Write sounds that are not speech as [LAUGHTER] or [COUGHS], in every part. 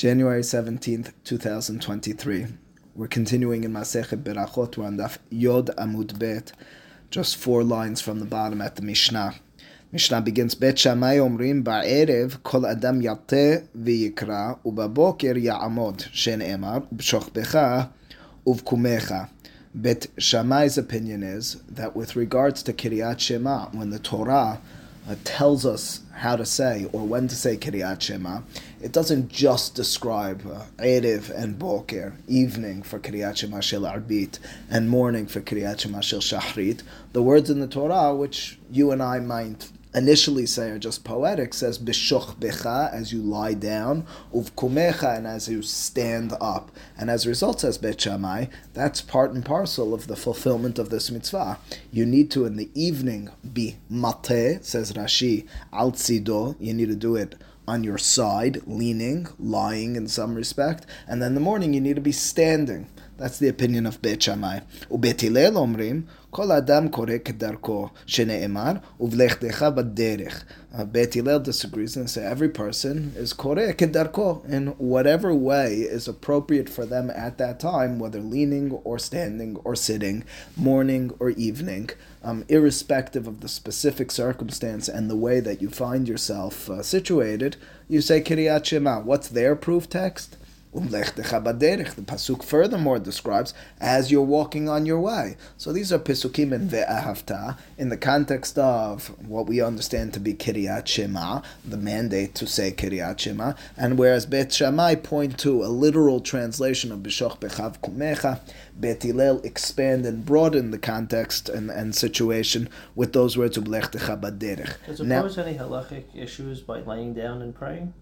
January 17th, 2023. We're continuing in Masechet Berachot. We're on Daf Yod Amud Bet, just four lines from the bottom at the Mishnah. Mishnah begins, Bet Shammai Omrim Ba'erev Kol Adam Yate V'yikra Ubaboker Ya'amod Shen Emar B'shochbecha Uvkumecha Bet Shammai's opinion is that with regards to Kiryat Shema, when the Torah uh, tells us how to say or when to say Kiryat Shema, it doesn't just describe uh, Erev and Boker, evening for Kriyat Shema Shel Arbit, and morning for Kriyat Shema Shel Shachrit. The words in the Torah, which you and I might initially say are just poetic, says Bishoch Becha, as you lie down, Uvkumecha, and as you stand up. And as a result, says Bet that's part and parcel of the fulfillment of this mitzvah. You need to, in the evening, be Mate, says Rashi, Al Tzido, you need to do it on your side, leaning, lying in some respect, and then in the morning you need to be standing. That's the opinion of Beit Shammai. ובית הלל אומרים, כל אדם קורא כדרכו, שנאמר, ובלכתך בדרך. Beit Hillel disagrees and say every person is קורא כדרכו, in whatever way is appropriate for them at that time, whether leaning or standing or sitting, morning or evening, um, irrespective of the specific circumstance and the way that you find yourself uh, situated, you say Kiryat Shema. What's their proof text? The pasuk furthermore describes as you're walking on your way. So these are pisukim in ve'ahavta in the context of what we understand to be kiryat shema, the mandate to say kiryat shema, and whereas Bet Shammai point to a literal translation of bishoch bechav kumecha, Bet Hillel expand and broaden the context and, and situation with those words ublechtecha baderech. Does it pose any halachic issues by laying down and praying?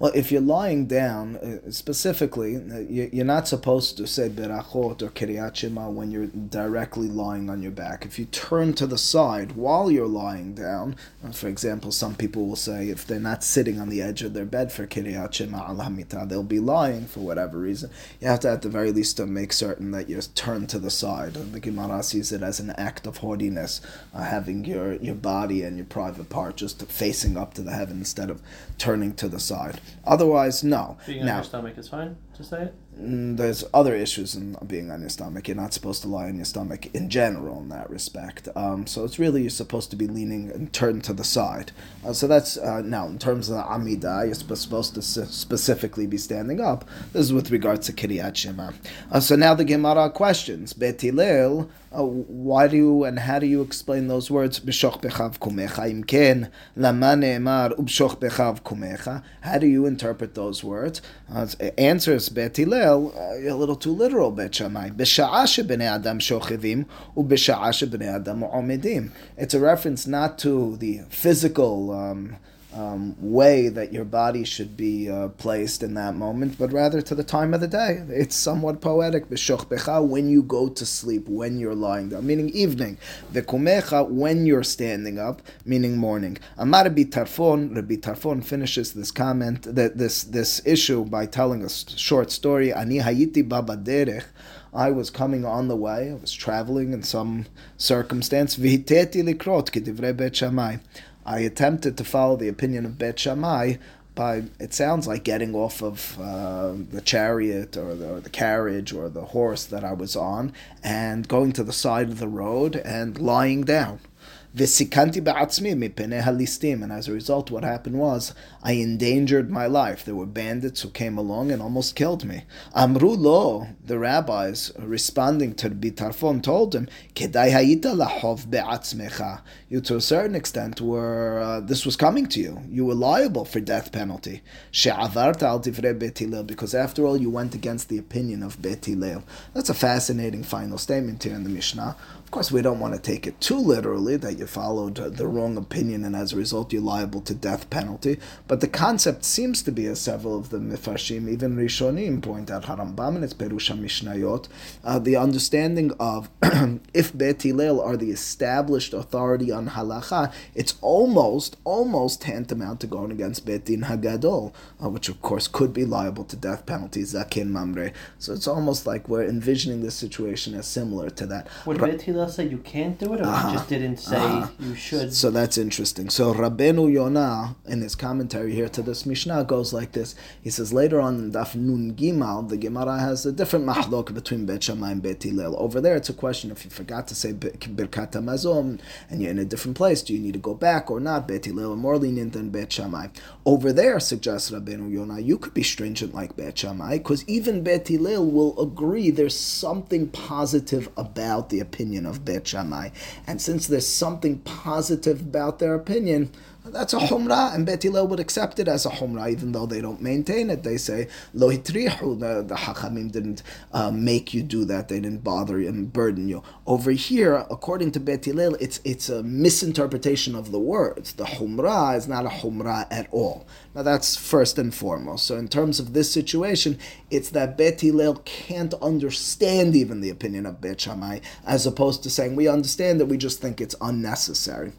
Well, if you're lying down, uh, specifically, uh, you're not supposed to say berachot or kiryat shema when you're directly lying on your back. If you turn to the side while you're lying down, uh, for example, some people will say if they're not sitting on the edge of their bed for kiryat shema they'll be lying for whatever reason. You have to, at the very least, to make certain that you're turned to the side. The Gemara sees it as an act of haughtiness, uh, having your, your body and your private part just facing up to the heaven instead of turning to the side. Otherwise, no. Being now, on your stomach is fine to say it? Mm, there's other issues in being on your stomach. You're not supposed to lie on your stomach in general in that respect. Um, so it's really you're supposed to be leaning and turned to the side. Uh, so that's uh, now in terms of the amida, you're supposed to specifically be standing up. This is with regards to kiryat shema. Uh, so now the Gemara questions. Bet Hillel, uh, why do you and how do you explain those words? B'shoch bechav kumecha imken lama ne'emar ubshoch bechav kumecha. How do you interpret those words? Uh, answers Bet uh, a little too literal, Bet Shammai. B'sha'a shebnei adam shochivim u'b'sha'a shebnei adam omedim. It's a reference not to the physical um, um, way that your body should be uh, placed in that moment, but rather to the time of the day. It's somewhat poetic. B'shoch when you go to sleep, when you're lying down, meaning evening. V'kumecha, when you're standing up, meaning morning. Amar Rabbi Tarfon, Rabbi Tarfon finishes this comment, that this, this issue by telling a short story. Ani hayiti baba derech. I was coming on the way, I was traveling in some circumstance. Likrot. I attempted to follow the opinion of Bet Shammai by, it sounds like getting off of uh, the chariot or the, or the carriage or the horse that I was on and going to the side of the road and lying down. V'sikanti ba'atzmi mipene. And as a result, what happened was I endangered my life. There were bandits who came along and almost killed me. Amru lo, the rabbis, responding to the Bitarfon, told him, Kedai hayita lahov be'atzmecha. You, to a certain extent, were, uh, this was coming to you. You were liable for death penalty. She'avarta al divrei Bet because after all, you went against the opinion of Bet That's a fascinating final statement here in the Mishnah. Of course, we don't want to take it too literally that you followed the wrong opinion and as a result you're liable to death penalty. But the concept seems to be, as several of the Mefarshim, even Rishonim, point out, Harambam and its Perusha Mishnayot, uh, the understanding of [CLEARS THROAT] if Bet Hillel are the established authority on halacha, it's almost, almost tantamount to going against Bet Din Hagadol, uh, which of course could be liable to death penalty, Zaken Mamre. So it's almost like we're envisioning this situation as similar to that. Would Bet Hillel Hillel said you can't do it, or Uh-huh. he just didn't say Uh-huh. you should? So that's interesting. So Rabbeinu Yonah, in his commentary here to this Mishnah, goes like this. He says later on in Daf Nun Gimal, the Gemara has a different mahlok between Bet Shammai and Bet Hillel. Over there, it's a question if you forgot to say Bir- Birkat Hamazon and you're in a different place, do you need to go back or not? Bet Hillel are more lenient than Bet Shammai. Over there, suggests Rabbeinu Yonah, you could be stringent like Bet Shammai because even Bet Hillel will agree there's something positive about the opinion of Bet Shammai. And since there's something positive about their opinion, that's a humrah, and Bet Hillel would accept it as a humrah, even though they don't maintain it. They say, Lo hitrihu, the, the Hachamim didn't uh, make you do that, they didn't bother you and burden you. Over here, according to Bet Hillel, it's, it's a misinterpretation of the words. The humrah is not a humrah at all. Now that's first and foremost. So in terms of this situation, it's that Bet Hillel can't understand even the opinion of Bet Shammai, as opposed to saying we understand that we just think it's unnecessary.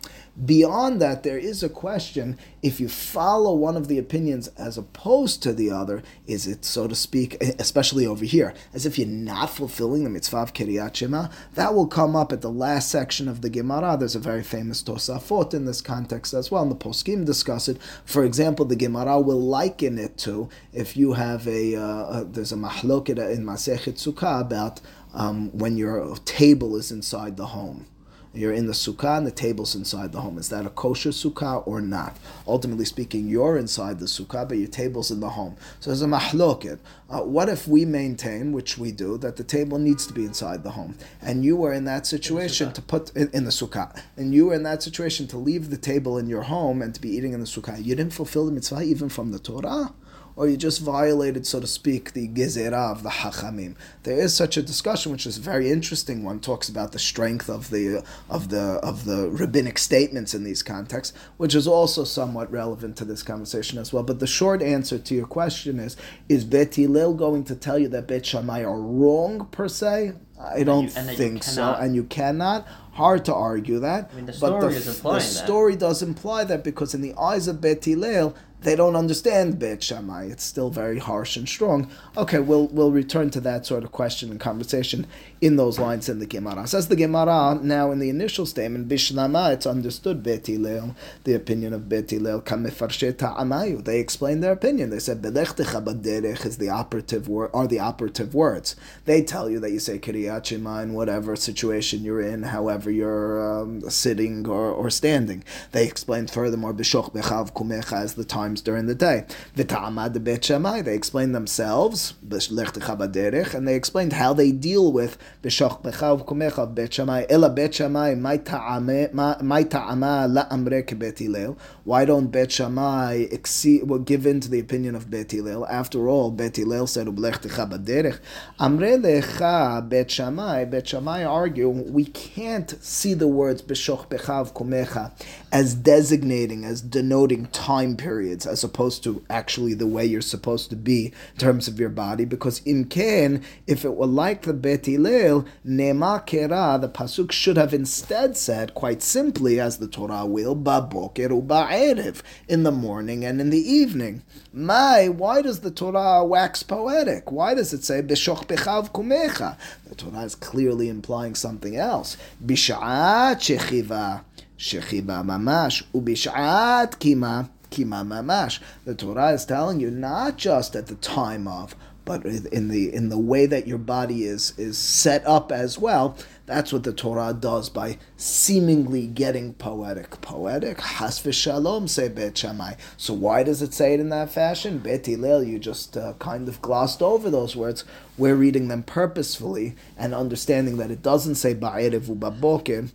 Beyond that, there is a question if you follow one of the opinions as opposed to the other, is it, so to speak, especially over here, as if you're not fulfilling the mitzvah of Kiryat Shema? That will come up at the last section of the Gemara. There's a very famous Tosafot in this context as well, and the Poskim discuss it. For example, the Gemara will liken it to if you have a, uh, uh, there's a mahloket in Masechet Sukkah about um, when your table is inside the home. You're in the sukkah and the table's inside the home. Is that a kosher sukkah or not? Ultimately speaking, you're inside the sukkah, but your table's in the home. So there's a mahloket. Uh, what if we maintain, which we do, that the table needs to be inside the home, and you were in that situation to put in, in the sukkah, and you were in that situation to leave the table in your home and to be eating in the sukkah? You didn't fulfill the mitzvah even from the Torah or you just violated, so to speak, the gezerah of the hachamim. There is such a discussion, which is a very interesting one. Talks about the strength of the of the of the rabbinic statements in these contexts, which is also somewhat relevant to this conversation as well. But the short answer to your question is: Is Bet Hillel going to tell you that Bet Shammai are wrong per se? I don't you- think so, and you cannot. Hard to argue that. I mean, the but story is the, implying the that. story does imply that because in the eyes of Bet Hillel, they don't understand Bet Shammai. It's still very harsh and strong. Okay, we'll we'll return to that sort of question and conversation in those lines in the Gemara. Says the Gemara now in the initial statement, Bishlama, it's understood Bet Hillel, the opinion of Bet Hillel, Ta'amayu. They explained their opinion. They said Belechtecha Baderech is the operative word are the operative words. They tell you that you say Kiryat Shema in whatever situation you're in, however you're um, sitting or, or standing. They explained furthermore Bishoch Bechav Kumecha as the times during the day. They explained themselves and they explained how they deal with Bishoch Bechav Kumecha Bet Shammai. Ela Bet Shammai Mai ta'ame- ma- mai ta'ama la'amre Hillel. Why don't Bet Shammai exceed, well, give in to the opinion of Bet Hillel? After all, Bet Hillel said Ublechtecha Baderech. Amre lecha Bet Shammai. Bet Shammai argue we can't see the words Bishoch Bechav Kumecha as designating, as denoting time periods, as opposed to actually the way you're supposed to be in terms of your body. Because in Ken, if it were like the Bet Hillel, Nema Kera, the pasuk should have instead said, quite simply, as the Torah will, Baboker u'ba'erev, in the morning and in the evening. My, why does the Torah wax poetic? Why does it say Bishoch Bechav Kumecha? The Torah is clearly implying something else. Bisha'at shechiva. Shechiba mamash, ubishat kima, kima mamash. The Torah is telling you not just at the time of, but in the in the way that your body is is set up as well. That's what the Torah does by seemingly getting poetic. Poetic, has v'shalom, say Bet Shammai. So why does it say it in that fashion? Bet Hillel, you just uh, kind of glossed over those words. We're reading them purposefully and understanding that it doesn't say ba'erev u'baboker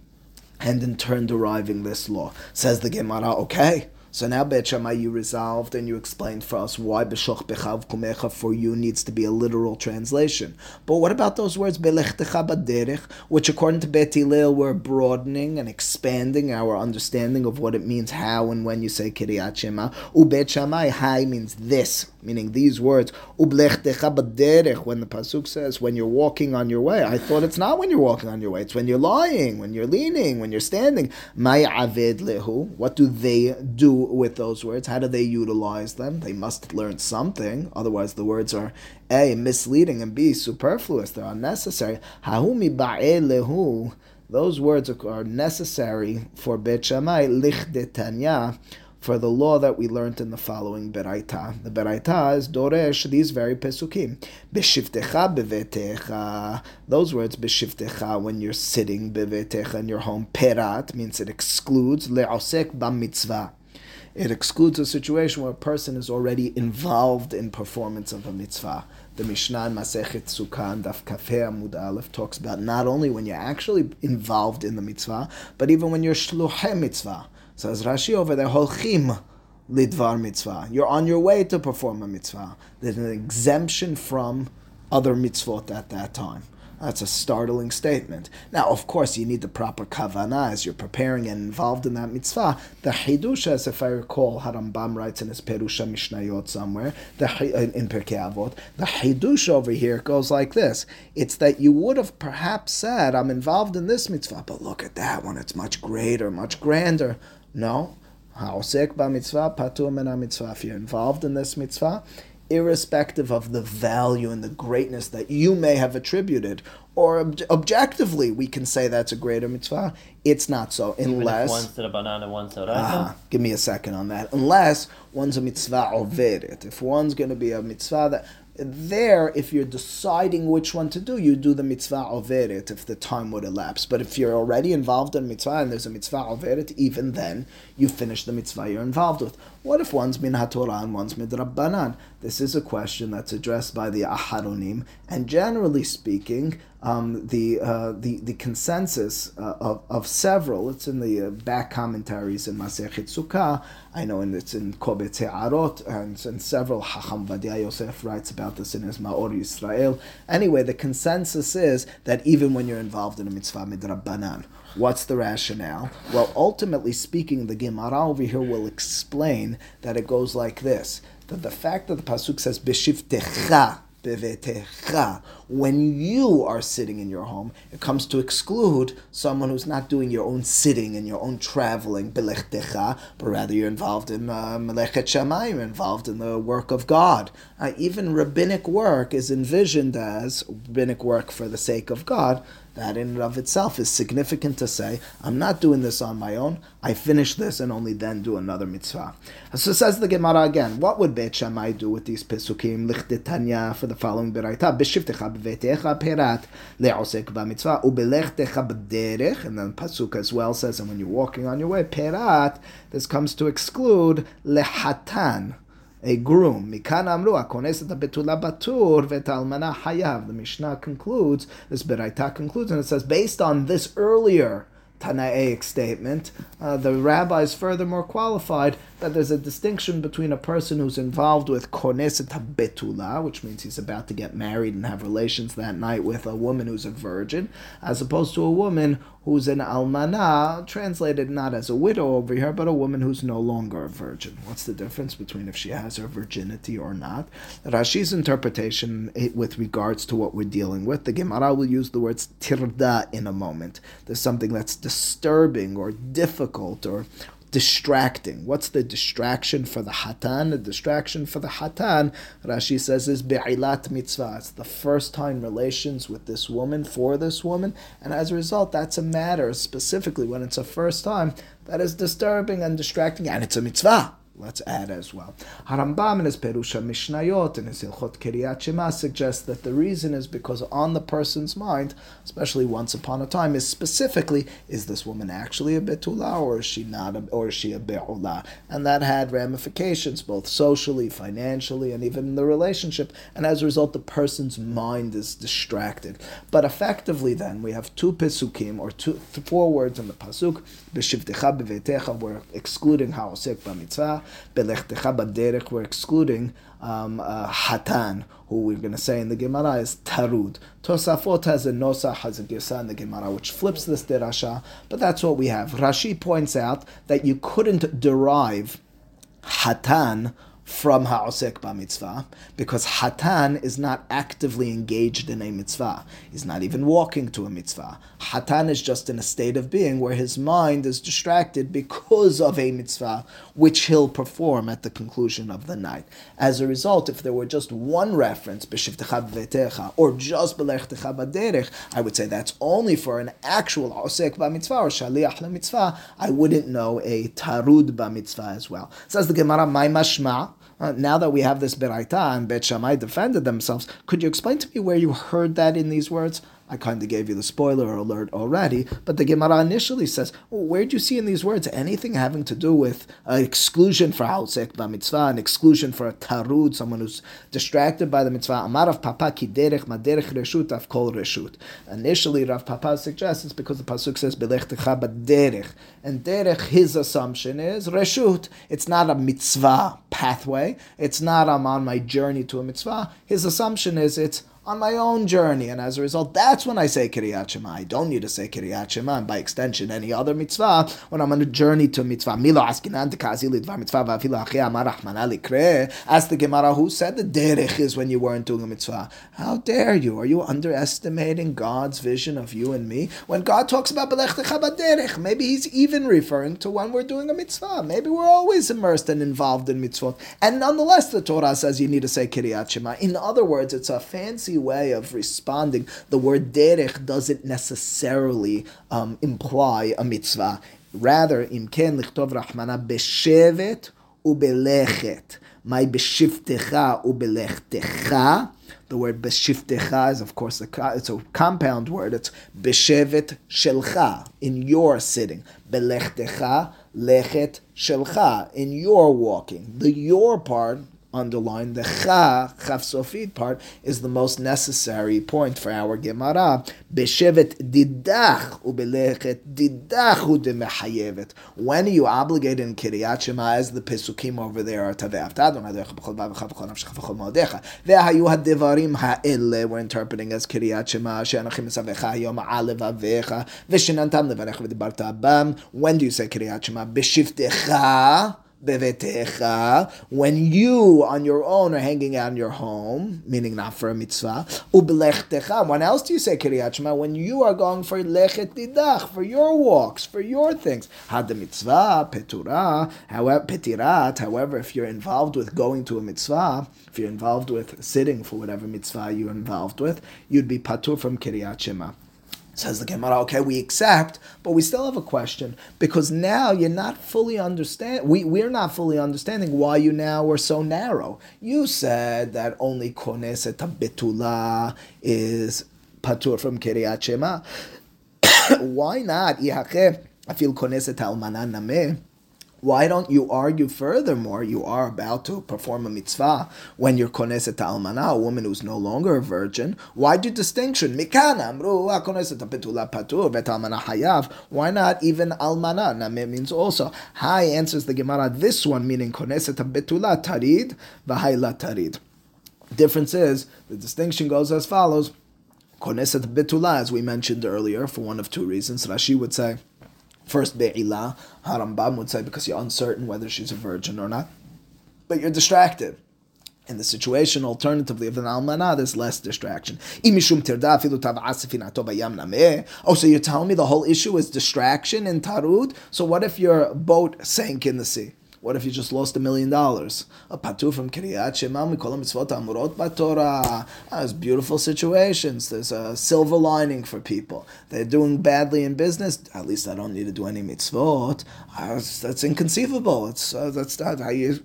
and in turn deriving this law. Says the Gemara, okay. So now Bet Shammai, you resolved and you explained for us why Beshoch Bechav Kumecha for you needs to be a literal translation. But what about those words Belechtecha Baderech, which according to Bet Hillel were broadening and expanding our understanding of what it means how and when you say Kiryat Shema. Ubet Shammai, Hai means this, meaning these words. Ublechtecha Baderech, when the Pasuk says when you're walking on your way. I thought it's not when you're walking on your way, it's when you're lying, when you're leaning, when you're standing. Mai Aved Lehu, what do they do with those words? How do they utilize them? They must learn something, otherwise the words are A, misleading, and B, superfluous. They're unnecessary. Hahumi lehu. Those words are necessary for Bet Shammai, lichdetanya, for the law that we learned in the following Beraita. The Beraita is Doresh, these very Pesukim. Beshivtecha bevetecha. Those words, Beshivtecha, when you're sitting, bevetecha, in your home. Perat means it excludes, le'osek b'mitzvah. It excludes a situation where a person is already involved in performance of a mitzvah. The Mishnah in Masechet Sukkah and Daf Kafeh Amud Aleph talks about not only when you're actually involved in the mitzvah, but even when you're shluhe mitzvah. Says Rashi over there, holchim lidvar mitzvah. You're on your way to perform a mitzvah. There's an exemption from other mitzvot at that time. That's a startling statement. Now, of course, you need the proper kavanah as you're preparing and involved in that mitzvah. The hidush, as if I recall, Harambam writes in his Perusha Mishnayot somewhere, the in Pirkei Avot, the hidush over here goes like this: It's that you would have perhaps said, "I'm involved in this mitzvah," but look at that one; it's much greater, much grander. No. If you're involved in this mitzvah, irrespective of the value and the greatness that you may have attributed, or ob- objectively we can say that's a greater mitzvah, it's not so. Unless. One's to banana, one's to Ah, give me a second on that. Unless one's a mitzvah overet. If one's going to be a mitzvah that there, if you're deciding which one to do, you do the mitzvah overet if the time would elapse. But if you're already involved in mitzvah and there's a mitzvah overet, even then you finish the mitzvah you're involved with. What if one's min haTorah and one's midrabbanan? This is a question that's addressed by the Aharonim, and generally speaking, um, the, uh, the the consensus uh, of, of several. It's in the uh, back commentaries in Masechet Sukkah. I know in, it's in Kobetz Arot and, and several Hacham Ovadia Yosef writes about this in his Maor Yisrael. Anyway, the consensus is that even when you're involved in a mitzvah midrabbanan, What's the rationale? Well, ultimately speaking, the Gemara over here will explain that it goes like this: that the fact that the pasuk says b'shivtecha bevetecha, when you are sitting in your home, it comes to exclude someone who's not doing your own sitting and your own traveling but rather you're involved in uh, melechet shamayim, you're involved in the work of God. Uh, even rabbinic work is envisioned as rabbinic work for the sake of God that in and of itself is significant to say, I'm not doing this on my own. I finish this and only then do another mitzvah. So says the Gemara again, what would Beit Shammai do with these pesukim, lichdetanya, for the following beraita, b'shivtecha b'vetecha perat, le'osek b'mitzvah, u'belechtecha b'derech, and then pasuk as well says, and when you're walking on your way, perat, this comes to exclude lehatan, a groom. Mikan amru akoneset betula batur vetalmana hayav. The Mishnah concludes, this Beraita concludes, and it says, based on this earlier Tanaic statement, uh, the rabbis furthermore qualified that there's a distinction between a person who's involved with koneset betula, which means he's about to get married and have relations that night with a woman who's a virgin, as opposed to a woman who's an almana, translated not as a widow over here, but a woman who's no longer a virgin. What's the difference between if she has her virginity or not? Rashi's interpretation with regards to what we're dealing with, the Gemara will use the words tirda in a moment. There's something that's disturbing or difficult or distracting. What's the distraction for the hatan? The distraction for the hatan, Rashi says, is be'ilat mitzvah. It's the first time relations with this woman, for this woman, and as a result, that's a matter, specifically when it's a first time, that is disturbing and distracting, and it's a mitzvah let's add as well. Harambam in his Perusha Mishnayot and his Hilchot Kiryat Shema suggests that the reason is because on the person's mind, especially once upon a time, is specifically, is this woman actually a Betula or is she not, a, or is she a Be'ula? And that had ramifications both socially, financially, and even in the relationship. And as a result, the person's mind is distracted. But effectively then, we have two Pesukim, or two, four words in the Pasuk, B'shivtecha b'vetecha, we're excluding Ha'osek b'mitzvah, Belechtecha we're excluding um, uh, Hatan, who we're going to say in the Gemara is Tarud. Tosafot has a Nosa, has a in the Gemara, which flips this derasha, but that's what we have. Rashi points out that you couldn't derive Hatan from ha'osek b'mitzvah because hatan is not actively engaged in a mitzvah. He's not even walking to a mitzvah. Hatan is just in a state of being where his mind is distracted because of a mitzvah which he'll perform at the conclusion of the night. As a result, if there were just one reference, b'shivtecha b'vetecha, or just b'lechtecha b'derech, I would say that's only for an actual osek b'mitzvah or shaliach mitzvah. I wouldn't know a tarud b'mitzvah as well. Says the Gemara, my mashma. Uh, now that we have this beraita and Bet Shammai defended themselves, could you explain to me where you heard that in these words? I kind of gave you the spoiler alert already, but the Gemara initially says, well, where do you see in these words anything having to do with uh, exclusion for Hausek mitzvah, an exclusion for a tarud, someone who's distracted by the mitzvah? Amar Rav Papa ki derech maderech reshut af kol reshut. Initially, Rav Papa suggests it's because the pasuk says belech techa baderech, and derech his assumption is reshut. It's not a mitzvah pathway. It's not I'm on my journey to a mitzvah. His assumption is it's on my own journey. And as a result, that's when I say Kiryat Shema. I don't need to say Kiryat Shema, and by extension, any other mitzvah, when I'm on a journey to mitzvah. Milo askinan tekazi lidvar mitzvah v'afilu achia amar rachmana likre. Ask the Gemara, who said the derech is when you weren't doing a mitzvah? How dare you? Are you underestimating God's vision of you and me? When God talks about belechtecha derech, maybe he's even referring to when we're doing a mitzvah. Maybe we're always immersed and involved in mitzvot. And nonetheless, the Torah says you need to say Kiryat Shema. In other words, it's a fancy way of responding. The word derech doesn't necessarily um, imply a mitzvah. Rather, imken lichtov rachmana beshevet ubelechet. My beshiftecha ubelechtecha. The word beshiftecha is, of course, a, it's a compound word. It's beshevet shelcha, in your sitting. Belechtecha, lechet shelcha, in your walking. The your part underline the cha, chaf sofit part, is the most necessary point for our Gemara. Beshevet didach ubelechet didach udemechayevet. When you obligated in Kiryat Shema as the Pesukim over there are Tave'avta Adonai Adorecha b'chol v'avcha b'chol nafshecha b'chol mo'adecha. Ve'hayu ha'devarim ha'ele we're interpreting as Kiryat Shema she'anachim esavecha yom ha'alev avecha v'shenantam levarecha v'dibarta abam. When do you say Kiryat Shema? Beshiftecha bevetecha, when you on your own are hanging out in your home, meaning not for a mitzvah, ubelechtecha. When else do you say kiryat shema? When you are going for lechet didach, for your walks, for your things. Had the mitzvah, petura, however, petirat, however, if you're involved with going to a mitzvah, if you're involved with sitting for whatever mitzvah you're involved with, you'd be patur from kiryat shema. Says the Gemara, okay, we accept, but we still have a question because now you're not fully understand. We we're not fully understanding why you now were so narrow. You said that only koneset betula is patur from kiryat shema. [COUGHS] why not? I feel koneset almanan nameh why don't you argue furthermore? You are about to perform a mitzvah when you're koneset almana, a woman who's no longer a virgin. Why do distinction? Mikan amru ah, koneset betula patur bet hayav. Why not even almana? Name means also. Hi answers the Gemara. This one meaning koneset betula tarid v'hayla tarid. Difference is the distinction goes as follows. Koneset betula, as we mentioned earlier, for one of two reasons. Rashi would say. First, Be'ilah, Harambam would say because you're uncertain whether she's a virgin or not. But you're distracted. In the situation, alternatively, of an almana, there's less distraction. Oh, so you're telling me the whole issue is distraction in Tarud? So what if your boat sank in the sea? What if you just lost a million dollars? A patu from Kiryat Shema, we call them mitzvot amurot batorah. There's beautiful situations. There's a silver lining for people. They're doing badly in business. At least I don't need to do any mitzvot. Uh, that's inconceivable. It's uh, that's not how you.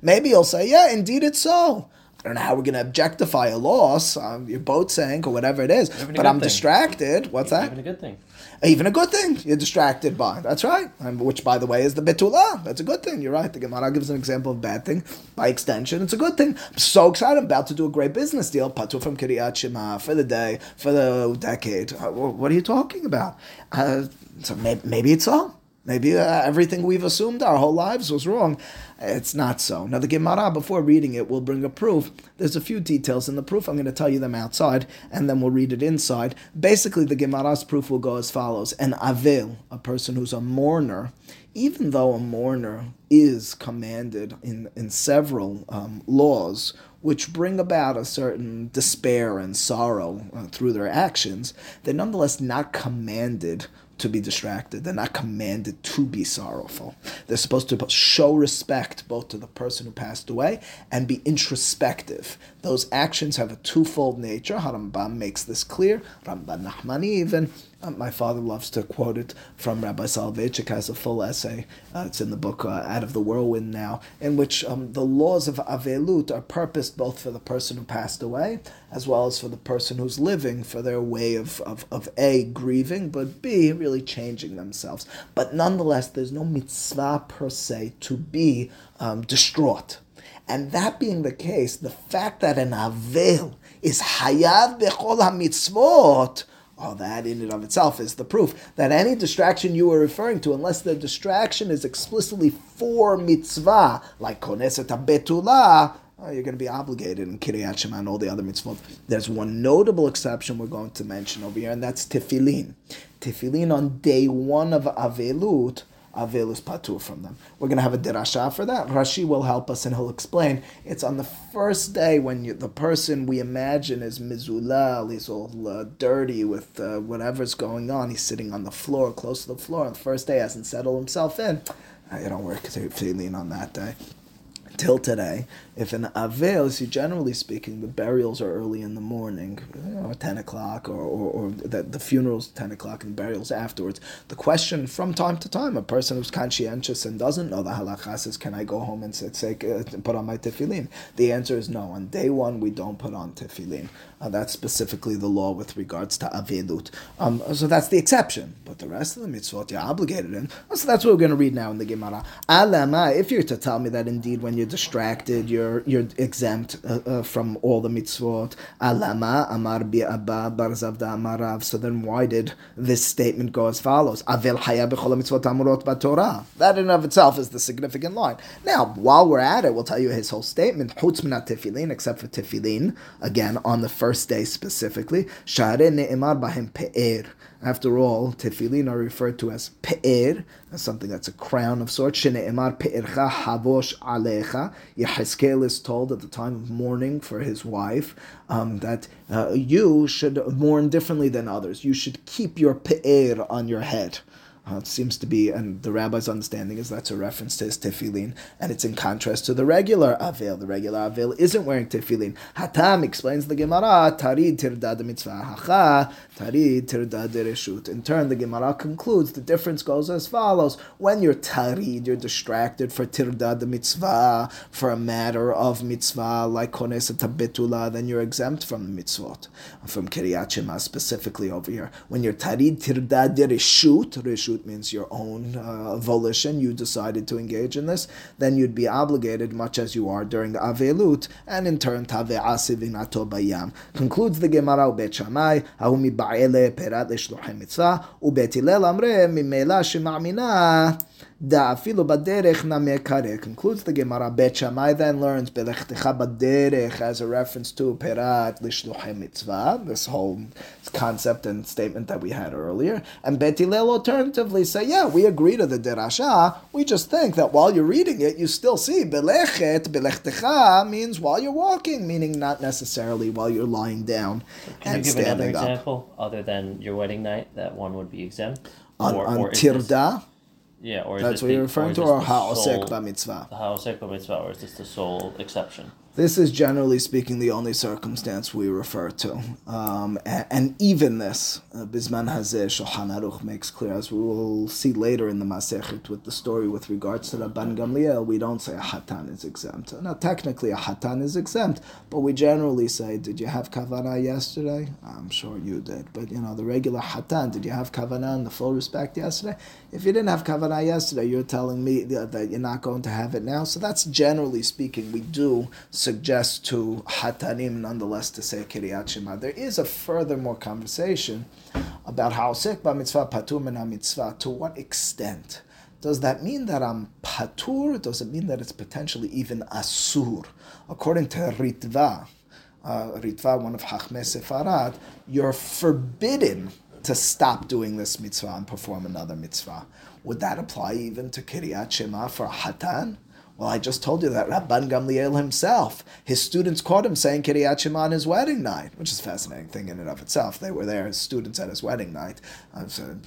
Maybe you'll say, yeah, indeed it's so. I don't know how we're going to objectify a loss, um, your boat sank or whatever it is, but I'm thing. distracted. What's that? Even a good thing even a good thing you're distracted by. That's right. which, by the way, is the betula. That's a good thing. You're right. The Gemara gives an example of bad thing. By extension, it's a good thing. I'm so excited. I'm about to do a great business deal. Patu from Kiryat Shema for the day, for the decade. Uh, what are you talking about? Uh, so maybe, maybe it's all. Maybe uh, everything we've assumed our whole lives was wrong. It's not so. Now, the Gemara, before reading it, will bring a proof. There's a few details in the proof. I'm going to tell you them outside, and then we'll read it inside. Basically, the Gemara's proof will go as follows An Avil, a person who's a mourner, even though a mourner is commanded in, in several um, laws which bring about a certain despair and sorrow uh, through their actions, they're nonetheless not commanded to be distracted. They're not commanded to be sorrowful. They're supposed to show respect both to the person who passed away and be introspective. Those actions have a twofold nature. Harambam makes this clear. Ramban Nachmani even. Uh, my father loves to quote it from Rabbi Soloveitchik has a full essay. Uh, it's in the book uh, Out of the Whirlwind now, in which um, the laws of Avelut are purposed both for the person who passed away as well as for the person who's living for their way of, of, of A, grieving, but B, really changing themselves. But nonetheless, there's no mitzvah per se to be um, distraught. And that being the case, the fact that an Avel is Hayav Bechol HaMitzvot Oh, that in and of itself is the proof that any distraction you are referring to, unless the distraction is explicitly for mitzvah, like koneset betula, oh, you're going to be obligated in Kiryat Shema and all the other mitzvot. There's one notable exception we're going to mention over here, and that's tefillin. Tefillin on day one of Avelut Avelus Patur from them. We're going to have a dirasha for that. Rashi will help us and he'll explain. It's on the first day when you, the person we imagine is mizulal, he's all uh, dirty with uh, whatever's going on. He's sitting on the floor, close to the floor. On the first day, hasn't settled himself in. I don't work feeling on that day till today. If an Avel, see, generally speaking, the burials are early in the morning, or 10 o'clock, or, or, or the, the funeral's 10 o'clock and the burials afterwards. The question from time to time, a person who's conscientious and doesn't know the halachas is, can I go home and say, uh, put on my tefillin? The answer is no. On day one, we don't put on tefillin. Uh, that's specifically the law with regards to Avelut. Um, so that's the exception. But the rest of the mitzvot, you're obligated in. So that's what we're going to read now in the Gemara. Alama, if you're to tell me that indeed when you're distracted, you're you're exempt uh, uh, from all the mitzvot. Alama amar bi abba bar Zavda amarav. So then why did this statement go as follows? Avel haya mitzvot amurot b'Torah. That in of itself is the significant line. Now, while we're at it, we'll tell you his whole statement. Chutz tefillin, except for tefillin. Again, on the first day specifically. Share ne'emar bahem pe'er. After all, tefillin are referred to as pe'er, as something that's a crown of sorts. Shene'emar pe'ercha havosh alecha. Yehezkel is told at the time of mourning for his wife um, that uh, you should mourn differently than others. You should keep your pe'er on your head. Uh, it seems to be, and the rabbi's understanding is that's a reference to his tefillin, and it's in contrast to the regular Avil. The regular Avil isn't wearing tefillin. Hatam explains the Gemara, Tarid tirdad mitzvah hacha, Tarid tirdad reshut. In turn, the Gemara concludes the difference goes as follows. When you're tarid, you're distracted for tirdad mitzvah, for a matter of mitzvah, like kones tabetula, then you're exempt from the mitzvot, from Kiryat Shema specifically over here. When you're tarid tirdad reshut, reshut means your own uh, volition, you decided to engage in this, then you'd be obligated, much as you are during Avelut, and in turn, Tave'asi v'nato bayam. Concludes the Gemara, Ubet Shammai, Ahu ba'ele perat l'shluchim mitzvah, Ubet Hillel amre, mimela shema'mina, Da'afilu baderech namekare. Concludes the Gemara. Bet Shammai then learns belechtecha baderech as a reference to perat lishluchem mitzvah. This whole concept and statement that we had earlier. And Bet Hillel alternatively say, yeah, we agree to the derasha. We just think that while you're reading it, you still see belechet belechtecha means while you're walking, meaning not necessarily while you're lying down Can and you give another standing up. example other than your wedding night that one would be exempt? On, Or- on or tirda, Yeah, or is that's what you're referring to, or ha'osek sole- b'mitzvah. The ha'osek b'mitzvah, or is this the sole exception? This is generally speaking the only circumstance we refer to. Um, and, and even this, uh, Bisman Hazeh Shulchan Aruch makes clear, as we will see later in the Masechet with the story with regards to Rabban Gamliel, we don't say a Hatan is exempt. Now, technically, a Hatan is exempt, but we generally say, Did you have Kavanah yesterday? I'm sure you did. But, you know, the regular Hatan, did you have Kavanah in the full respect yesterday? If you didn't have Kavanah yesterday, you're telling me that that you're not going to have it now. So that's generally speaking, we do suggest to Hatanim nonetheless to say Kiryat Shema. There is a furthermore conversation about how Osek Mitzvah Patur Min mitzvah. To what extent Does that mean that I'm patur? Does it mean that it's potentially even asur? According to Ritva, uh, Ritva, one of Hachme Sefarad, you're forbidden to stop doing this mitzvah and perform another mitzvah. Would that apply even to Kiryat Shema for a hatan? Well, I just told you that Rabban Gamliel himself, his students caught him saying Kiryat Shema on his wedding night, which is a fascinating thing in and of itself. They were there as students at his wedding night. Uh, so,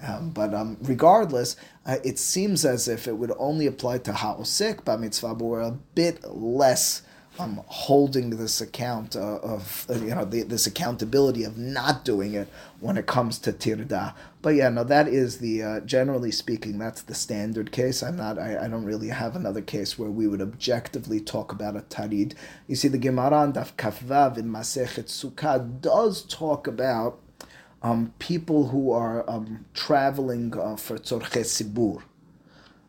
um, but um, regardless, uh, it seems as if it would only apply to Ha'osek B'mitzvah, but we're a bit less um, holding this account uh, of uh, you know the, this accountability of not doing it when it comes to tirda. But yeah, no, that is the uh, generally speaking that's the standard case. I'm not. I, I don't really have another case where we would objectively talk about a tarid. You see, the Gemara on Daf Kafvav in Masechet Sukkah does talk about um, people who are um, traveling uh, for tzorche sibur.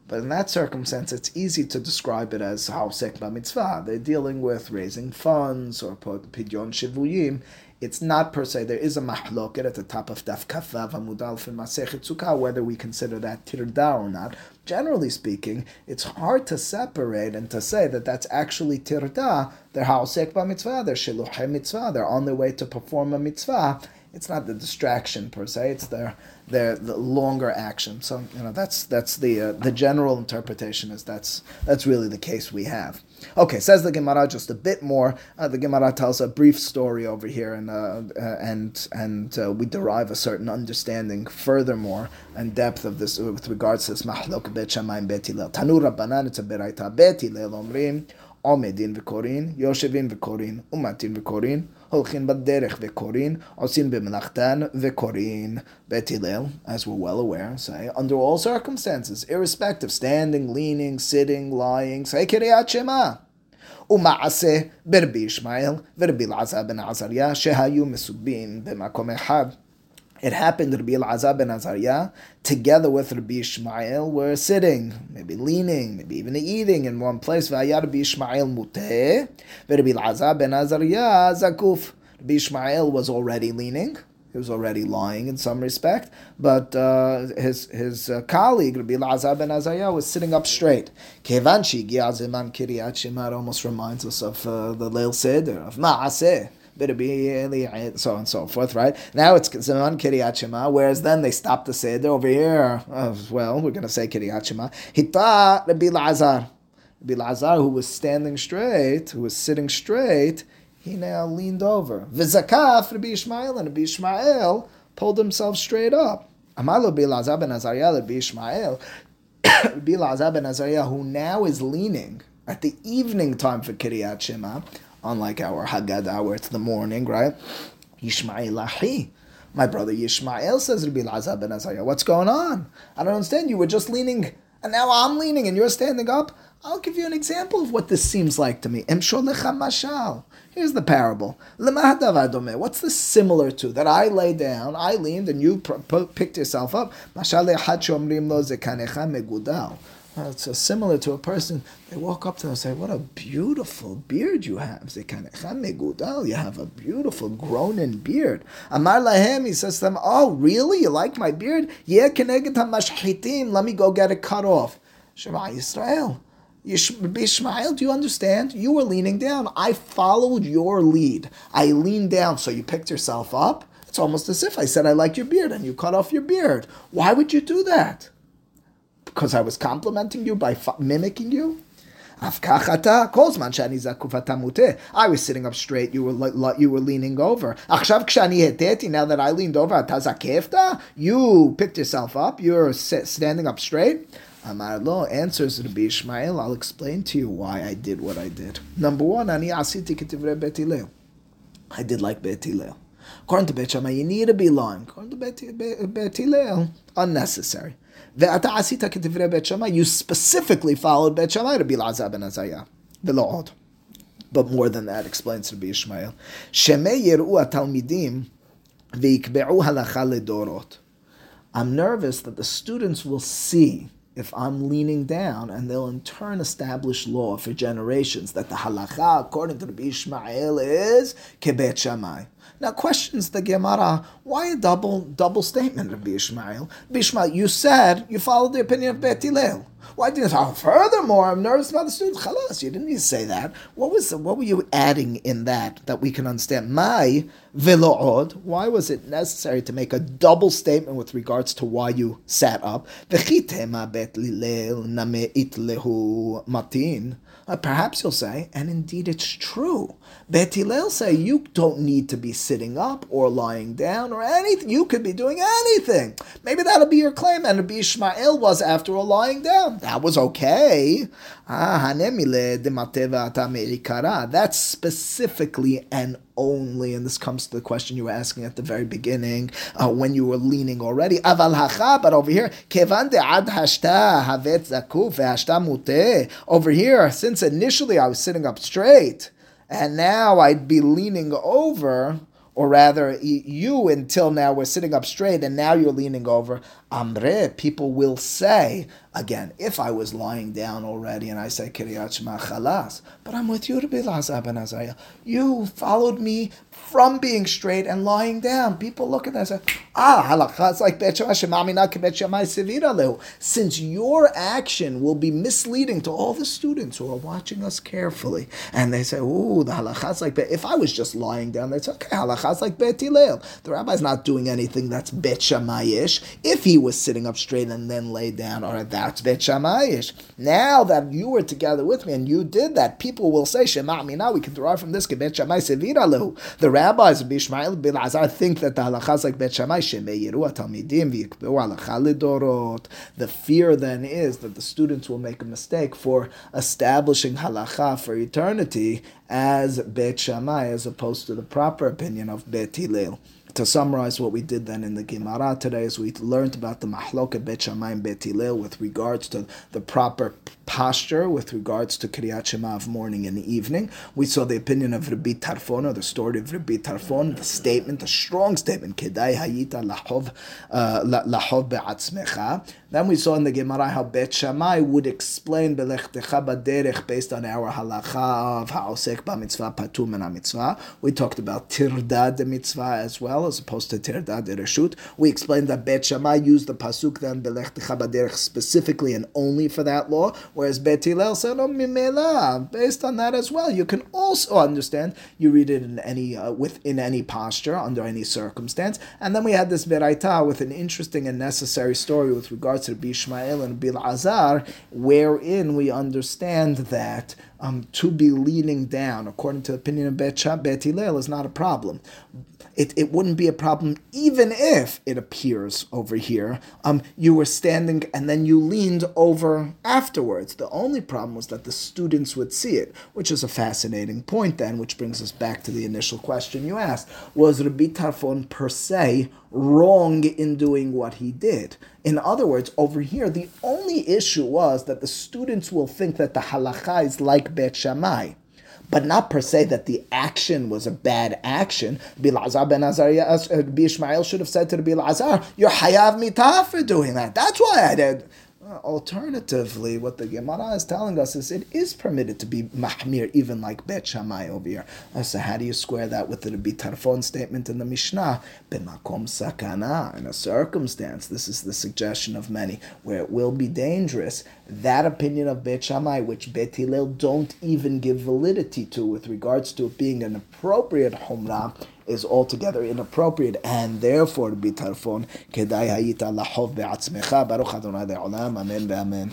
But in that circumstance, it's easy to describe it as hausek mitzvah. They're dealing with raising funds or pidyon shivuyim. It's not per se. There is a mahloket at the top of daf kafav amudal for masechet whether we consider that tirda or not. Generally speaking, it's hard to separate and to say that that's actually tirda. They're hausek mitzvah. They're shiluche mitzvah. They're on their way to perform a mitzvah. It's not the distraction per se. It's their the longer action. So you know that's that's the uh, the general interpretation is that's that's really the case we have. Okay, says the Gemara just a bit more. Uh, the Gemara tells a brief story over here, and uh, uh and and uh, we derive a certain understanding furthermore and depth of this with regards to this mahlok bet shammai bet hillel. Tanu rabbanan it's a beraita bet omrim עומדין וקורין, יושבין וקורין, ומתין וקורין, הולכין בדרך וקורין, עושים במלאכתן וקורין. בית הלל, as we're well aware, say, under all circumstances, irrespective, standing, leaning, sitting, lying, say קריאת שמע. ומעשה ברבי ישמעאל ורבי אלעזר בן עזריה שהיו מסובים במקום אחד it happened Rabbi Elazar ben Azariah, together with Rabbi Ishmael, were sitting, maybe leaning, maybe even eating in one place. Rabbi Ishmael ben Azariah zakuf. Rabbi Ishmael was already leaning. He was already lying in some respect, but uh, his his uh, colleague Rabbi Elazar ben Azariah was sitting up straight. Kevanchi giaziman kiryat shema almost reminds us of uh, the Leil Seder of Maaseh so on and so forth, right? Now it's Zaman Kiryat Shema, whereas then they stopped the Seder over here. Uh, well, we're going to say Kiryat Shema. Hita Rabbi Lazar. Rabbi Lazar, who was standing straight, who was sitting straight, he now leaned over. Vizakaf Rabbi Ishmael, and Rabbi Ishmael pulled himself straight up. Amalo Rabbi Lazar ben Azariah, Rabbi Ishmael, [COUGHS] Rabbi Lazar ben Azariah, who now is leaning at the evening time for Kiryat Shema, unlike our Haggadah where it's the morning, right? Yishmael Ahi. My brother Yishmael says Rabbi Lazar ben Azariah, what's going on? I don't understand. You were just leaning, and now I'm leaning, and you're standing up. I'll give you an example of what this seems like to me. Here's the parable. What's this similar to? That I lay down, I leaned, and you picked yourself up. Uh, it's similar to a person, they walk up to them and say, What a beautiful beard you have. You have a beautiful grown in beard. Amar Lahem, he says to them, Oh, really? You like my beard? Yeah, let me go get it cut off. Shema Yisrael. Ishmael, do you understand? You were leaning down. I followed your lead. I leaned down, so you picked yourself up. It's almost as if I said I like your beard and you cut off your beard. Why would you do that? Because I was complimenting you by mimicking you? I was sitting up straight, you were you were leaning over. Now that I leaned over, you picked yourself up, you're standing up straight. Amar lo answers Rabbi Ishmael. I'll explain to you why I did what I did. Number one, ani asiti ketivre I did like Bet According to Bet you need to be lying. According to Bet unnecessary. You specifically followed Bet Shammai to be Lazab and Azayah. But more than that explains Rabbi Ishmael. Shemei yir'u talmidim ve'ikbe'u halacha ledorot. I'm nervous that the students will see if I'm leaning down, and they'll in turn establish law for generations that the halacha, according to Rabbi Ishmael, is kebet shammai. Now questions the Gemara, why a double double statement of Ishmael? Bishmael, you said you followed the opinion of Bet Hillel. Why didn't you? Oh, furthermore, I'm nervous about the students. Chalas, you didn't need to say that. What was what were you adding in that that we can understand? My velood. Why was it necessary to make a double statement with regards to why you sat up? Betilel nami it lehu matin. Uh, perhaps you'll say, and indeed it's true. Bet Hillel say you don't need to be sitting up or lying down or anything. You could be doing anything. Maybe that'll be your claim. And Rabbi Ishmael was after all lying down. That was okay. Ah, That's specifically and only, and this comes to the question you were asking at the very beginning uh, when you were leaning already. Aval hacha, but over here, kevan ad. Over here, since initially I was sitting up straight, and now I'd be leaning over or rather, you until now were sitting up straight, and now you're leaning over. Amre, people will say, again, if I was lying down already and I say Kiryat Shema Chalas, but I'm with you, Rabbi Lazar ben Azariah. You followed me from being straight and lying down. People look at that and say, ah, halakha, it's like Bet Shammai Since your action will be misleading to all the students who are watching us carefully, and they say, ooh, the halakha like Bet. If I was just lying down, they'd say, okay, halakha like Bet. The rabbi's not doing anything that's Bet Shemaish. If he was sitting up straight and then laid down, all right, that's Bet Shemaish. Now that you were together with me and you did that, people will say, Shema Now we can derive from this, Bet Shammai Sevira The rabbis of Bishmael bin Azar think that the halacha is like Bet Shammai, Shemeiru Talmidim v'yikbeu halacha lidorot. The fear then is that the students will make a mistake for establishing halacha for eternity as Bet Shammai, as opposed to the proper opinion of Bet Hillel to summarize what we did then in the Gemara today is we learned about the Mahloket Bet Shammai Bet Hillel with regards to the proper posture with regards to Kriyat Shema of morning and evening. We saw the opinion of Rabbi Tarfon, or the story of Rabbi Tarfon, the statement, the strong statement, Kedai Hayita lahov uh, lahov be'atzmecha. Then we saw in the Gemara how Bet Shammai would explain Belechtecha Baderech based on our halacha of Ha'osek Ba'mitzvah Patur and mitzvah. We talked about Tirdad the mitzvah as well, as opposed to Tirdad the Reshut. We explained that Bet Shammai used the Pasuk then Belechtecha Baderech specifically and only for that law, Whereas Bet Hillel said, "Oh, mimela." Based on that as well, you can also understand. You read it in any uh, within any posture, under any circumstance. And then we had this Beraita with an interesting and necessary story with regards to Bishmael and Bilazar, wherein we understand that. Um, to be leaning down, according to the opinion of Bet, Bet Hillel, is not a problem it, it wouldn't be a problem even if it appears over here. Um, you were standing and then you leaned over afterwards. The only problem was that the students would see it, which is a fascinating point then, which brings us back to the initial question you asked. Was Rabbi Tarfon per se wrong in doing what he did? In other words, over here, the only issue was that the students will think that the halacha is like Bet Shammai but not per se that the action was a bad action. Bilazar ben Azariah, uh, Bishmael should have said to the Bilazar, "You're hayav mitah for doing that." That's why I did. Alternatively, what the Gemara is telling us is it is permitted to be mahmir, even like Bet Shammai over here. Uh, so how do you square that with the Bitarfon statement in the Mishnah? B'makom sakana, in a circumstance, this is the suggestion of many, where it will be dangerous. That opinion of Bet Shammai, which Bet Hillel don't even give validity to with regards to it being an appropriate humrah, is altogether inappropriate, and therefore, bitarfon, kedai hayita lahov be'atzmecha, baruch Adonai amen ve'amen.